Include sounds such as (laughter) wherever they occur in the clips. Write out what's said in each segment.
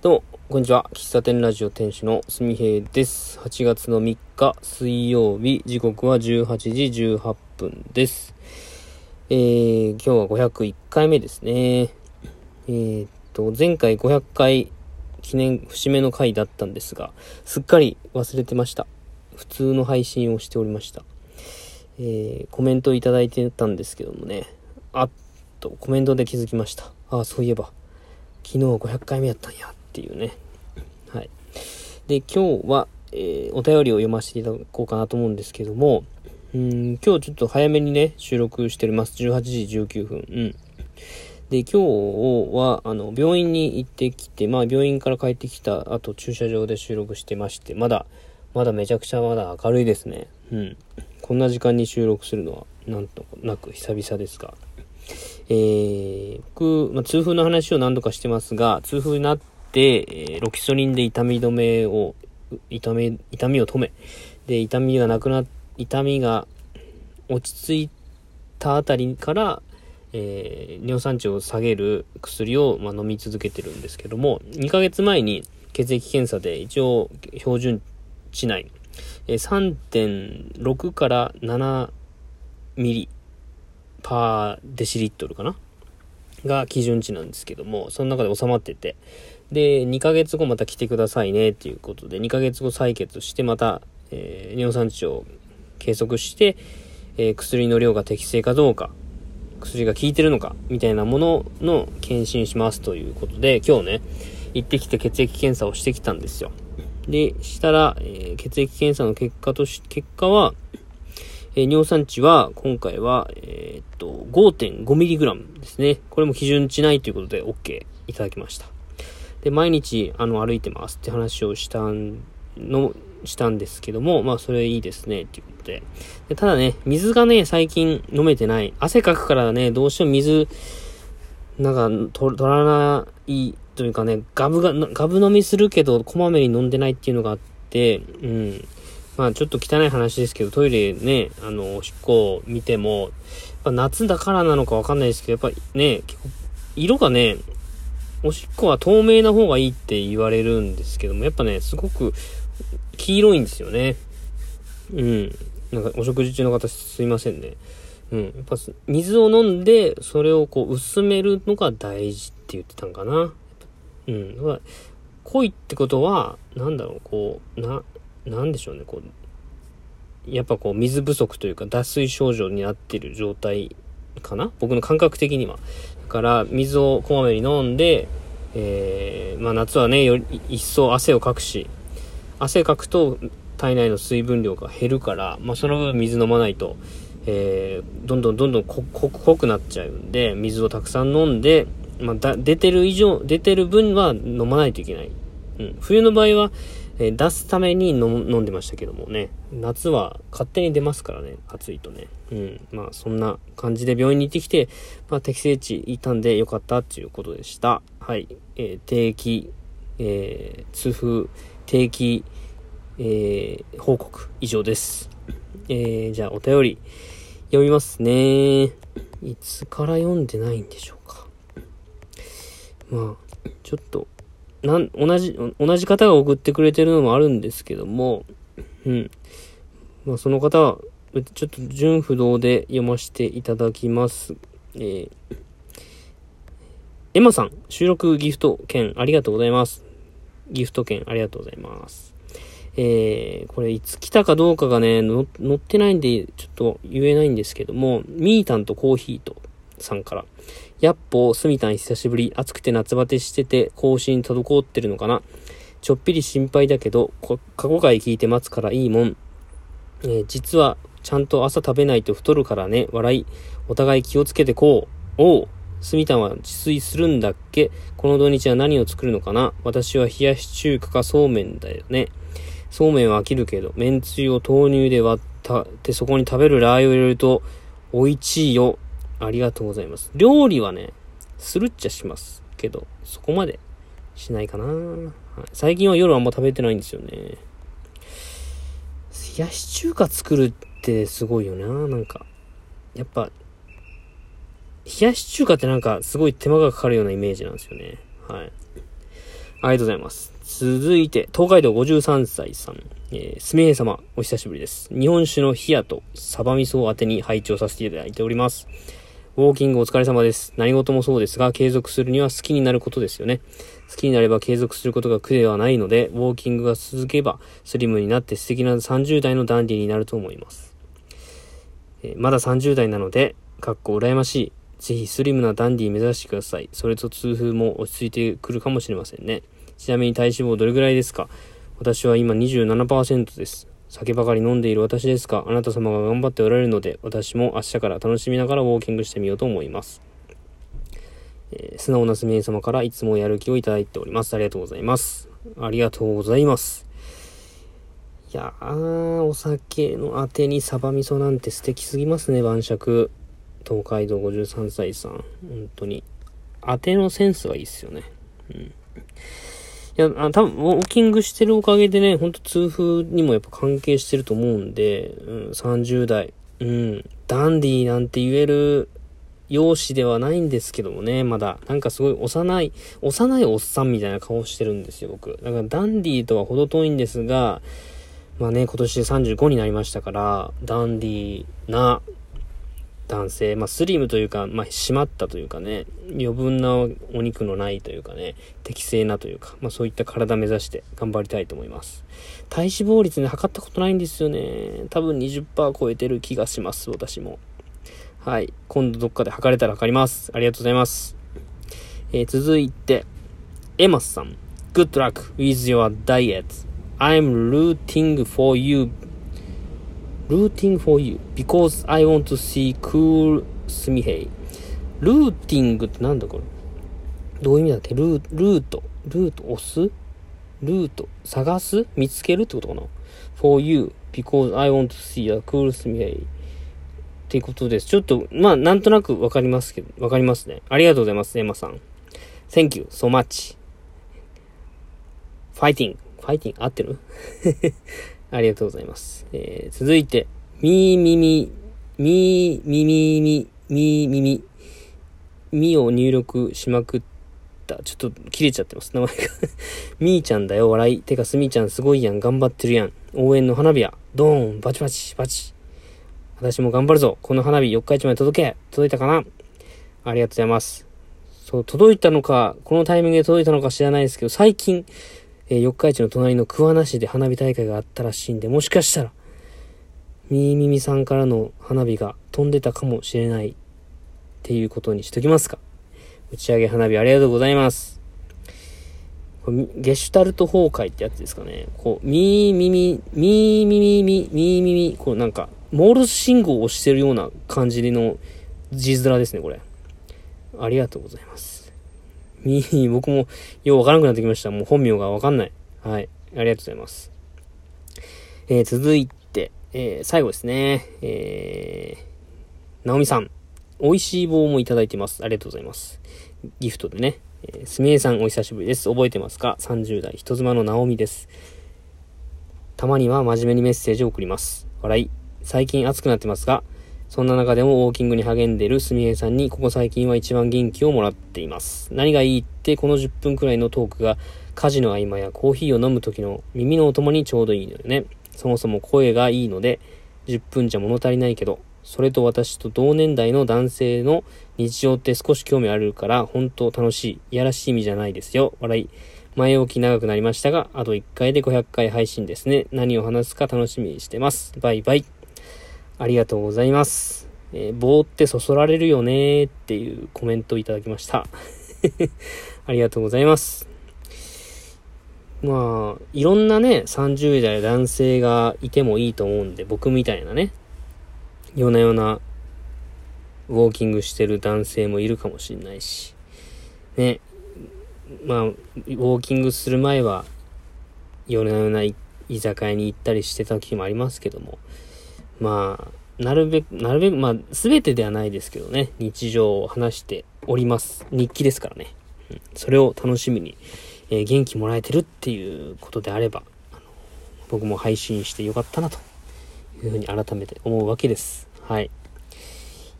どうも、こんにちは。喫茶店ラジオ店主のすみへいです。8月の3日水曜日、時刻は18時18分です。えー、今日は501回目ですね。えー、っと、前回500回記念節目の回だったんですが、すっかり忘れてました。普通の配信をしておりました。えー、コメントいただいてたんですけどもね、あっと、コメントで気づきました。あ、そういえば、昨日500回目やったんやっていうね。はい。で、今日は、えーお便りを読ませていただこうかなと思うんですけども、うん、今日ちょっと早めにね、収録しております。18時19分。うん。で、今日は、あの、病院に行ってきて、まあ、病院から帰ってきた後、駐車場で収録してまして、まだ、まだめちゃくちゃまだ明るいですね。うん。こんな時間に収録するのは、なんとなく久々ですが。えー、僕、まあ、痛風の話を何度かしてますが、痛風になって、えロキソニンで痛み止めを、痛み、痛みを止め、で、痛みがなくな、痛みが落ち着いたあたりから、えー尿酸値を下げる薬を、まあ、飲み続けてるんですけども、2ヶ月前に血液検査で一応標準値内、えー3.6から7ミリパーデシリットルかな？が基準値なんですけども、その中で収まってて、で、2ヶ月後また来てくださいねっていうことで、2ヶ月後採血して、また、えー尿酸値を計測して、えー薬の量が適正かどうか、薬が効いてるのか、みたいなものの検診しますということで、今日ね、行ってきて血液検査をしてきたんですよ。で、したら、えー血液検査の結果とし、結果は、えー尿酸値は、今回は、えーっと、5.5mg ですね。これも基準値内ということで OK いただきました。で、毎日、あの、歩いてますって話をしたんの、したんですけども、まあ、それいいですね、っていうことで。でただね、水がね、最近飲めてない。汗かくからね、どうしても水、なんか、取らないというかね、ガブが、ガブ飲みするけど、こまめに飲んでないっていうのがあって、うん。まあちょっと汚い話ですけど、トイレね、あの、おしっこを見ても、やっぱ夏だからなのかわかんないですけど、やっぱね、色がね、おしっこは透明な方がいいって言われるんですけども、やっぱね、すごく黄色いんですよね。うん。なんかお食事中の方すいませんね。うん。やっぱ水を飲んで、それをこう薄めるのが大事って言ってたんかな。うん。濃いってことは、なんだろう、こう、な、なんでしょうね、こう、やっぱこう水不足というか脱水症状になってる状態かな？僕の感覚的には。だから水をこまめに飲んで、えー、まあ夏はね、より一層汗をかくし、汗かくと体内の水分量が減るから、まあその分水飲まないと、えー、どんどんどんどん濃くなっちゃうんで、水をたくさん飲んで、まあ出てる以上、出てる分は飲まないといけない。うん。冬の場合は、えー出すために飲んでましたけどもね。夏は勝手に出ますからね。暑いとね。うん。まあそんな感じで病院に行ってきて、まあ適正値いたんでよかったっていうことでした。はい。えー定期、えー痛風、定期、えー報告以上です。えーじゃあお便り読みますね。いつから読んでないんでしょうか。まあ、ちょっと、なん、同じ、同じ方が送ってくれてるのもあるんですけども、うん。まあ、その方は、ちょっと順不動で読ませていただきます。えー、エマさん、収録ギフト券ありがとうございます。ギフト券ありがとうございます。えー、これいつ来たかどうかがね、の載ってないんで、ちょっと言えないんですけども、ミータンとコーヒーとさんから、やっぽ、スミタン久しぶり、暑くて夏バテしてて、更新滞ってるのかな？ちょっぴり心配だけど、過去回聞いて待つからいいもん。えー実は、ちゃんと朝食べないと太るからね、笑い。お互い気をつけてこう。おう。スミタンは自炊するんだっけ？この土日は何を作るのかな？私は冷やし中華かそうめんだよね。そうめんは飽きるけど、めんつゆを豆乳で割ったってそこに食べるラー油を入れると、美味しいよ。ありがとうございます。料理はね、するっちゃしますけど、そこまでしないかな、はい最近は夜あんま食べてないんですよね。冷やし中華作るってすごいよな、なんか。やっぱ、冷やし中華ってなんかすごい手間がかかるようなイメージなんですよね。はい。ありがとうございます。続いて、東海道53歳さん。えー、すみへ様、お久しぶりです。日本酒の冷やとサバ味噌を当てに配置をさせていただいております。ウォーキングお疲れ様です。何事もそうですが、継続するには好きになることですよね。好きになれば継続することが苦ではないので、ウォーキングが続けば、スリムになって素敵な30代のダンディになると思います。え、まだ30代なので、かっこ羨ましい。ぜひスリムなダンディ目指してください。それと痛風も落ち着いてくるかもしれませんね。ちなみに体脂肪どれぐらいですか？私は今27%です。酒ばかり飲んでいる私ですが、あなた様が頑張っておられるので、私も明日から楽しみながらウォーキングしてみようと思います。えー、素直なすみえ様からいつもやる気をいただいております。ありがとうございます。ありがとうございます。いやー、お酒のあてにサバ味噌なんて素敵すぎますね、晩酌。東海道53歳さん。本当に。当てのセンスがいいっすよね。うん。いや、あ多分、ウォーキングしてるおかげでね、ほんと痛風にもやっぱ関係してると思うんで、うん、30代、うん、ダンディーなんて言える容姿ではないんですけどもね、まだ。なんかすごい幼い、幼いおっさんみたいな顔してるんですよ、僕。だからダンディーとは程遠いんですが、まあね、今年で35になりましたから、ダンディーな男性、まあ、スリムというか、まあ、締まったというかね、余分なお肉のないというかね、適正なというか、まあ、そういった体目指して頑張りたいと思います。体脂肪率ね、測ったことないんですよね。多分20%超えてる気がします、私も。はい。今度どっかで測れたら測ります。ありがとうございます。えー、続いて、エマスさん。Good luck with your diet. I'm rooting for you rooting for you because I want to see cool スミヘイ。ルーティングってなんだこれ？どういう意味だっけ？ルー、ルート。ルート押す？ルート。探す？見つけるってことかな ?for you because I want to see a cool スミヘイ。っていうことです。ちょっと、まあ、なんとなくわかりますけど、わかりますね。ありがとうございます、エマさん。Thank you so much. fighting. fighting 合ってる？(laughs) ありがとうございます。えー、続いて、みーみみ、みーみみみ、みーみみ、みを入力しまくった。ちょっと切れちゃってます。名前が (laughs) みーちゃんだよ、笑い。てか、すみちゃんすごいやん。頑張ってるやん。応援の花火や。ドーン、バチバチ、バチ。私も頑張るぞ。この花火4日市まで届け。届いたかな？ありがとうございます。そう、届いたのか、このタイミングで届いたのか知らないですけど、最近、えー、四日市の隣の桑名市で花火大会があったらしいんで、もしかしたら、みーみみさんからの花火が飛んでたかもしれないっていうことにしときますか。打ち上げ花火ありがとうございます。ゲシュタルト崩壊ってやつですかね。こう、みーみみ、みーみみみ、みーみみ、こうなんか、モールス信号を押してるような感じの字面ですね、これ。ありがとうございます。み、僕もようわからなくなってきました。もう本名がわかんない。はい。ありがとうございます。えー、続いて、えー、最後ですね。えー、なおみさん。美味しい棒もいただいてます。ありがとうございます。ギフトでね。えー、すみえさんお久しぶりです。覚えてますか ?30 代人妻のなおみです。たまには真面目にメッセージを送ります。笑い。最近暑くなってますが、そんな中でもウォーキングに励んでいるすみえさんにここ最近は一番元気をもらっています。何がいいってこの10分くらいのトークが家事の合間やコーヒーを飲む時の耳のお供にちょうどいいのよね。そもそも声がいいので10分じゃ物足りないけど、それと私と同年代の男性の日常って少し興味あるから本当楽しい。いやらしい意味じゃないですよ。笑い。前置き長くなりましたが、あと1回で500回配信ですね。何を話すか楽しみにしてます。バイバイ。ありがとうございます。えー、棒ってそそられるよねっていうコメントをいただきました。(laughs) ありがとうございます。まあ、いろんなね、30代男性がいてもいいと思うんで、僕みたいなね、夜な夜なウォーキングしてる男性もいるかもしれないし、ね、まあ、ウォーキングする前は、夜な夜な居酒屋に行ったりしてた時もありますけども、まあ、なるべく、なるべく、まあ、すべてではないですけどね、日常を話しております。日記ですからね。うん、それを楽しみに、えー、元気もらえてるっていうことであれば、あの僕も配信してよかったなというふうに改めて思うわけです。はい。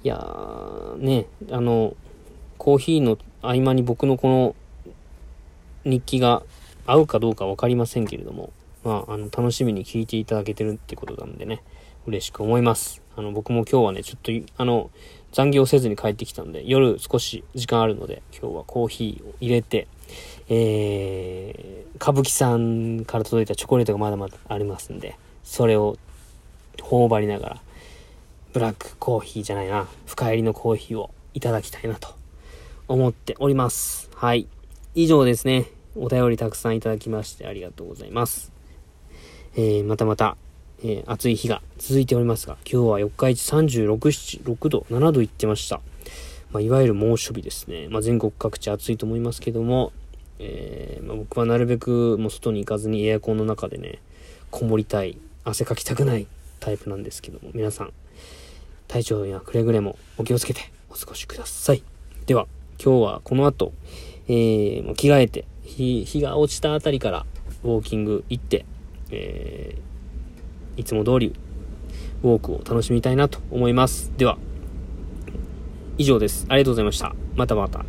いやー、ね、あの、コーヒーの合間に僕のこの日記が合うかどうかわかりませんけれども、まあ、あの、楽しみに聞いていただけてるってことなんでね、嬉しく思います。あの、僕も今日はね、ちょっと、あの、残業せずに帰ってきたんで、夜少し時間あるので、今日はコーヒーを入れて、えー、歌舞伎さんから届いたチョコレートがまだまだありますんで、それを頬張りながら、ブラックコーヒーじゃないな、深入りのコーヒーをいただきたいなと思っております。はい。以上ですね。お便りたくさんいただきましてありがとうございます。えー、またまた、えー、暑い日が続いておりますが、今日は4日市36、7、6度、7度行ってました。まあ、いわゆる猛暑日ですね。まあ、全国各地暑いと思いますけども、えー、まあ、僕はなるべくもう外に行かずにエアコンの中でね、こもりたい、汗かきたくないタイプなんですけども、皆さん、体調やくれぐれもお気をつけてお過ごしください。では、今日はこの後、えー、着替えて、日、日が落ちたあたりからウォーキング行って、えー、いつも通りウォークを楽しみたいなと思います。では、以上です。ありがとうございました。またまた。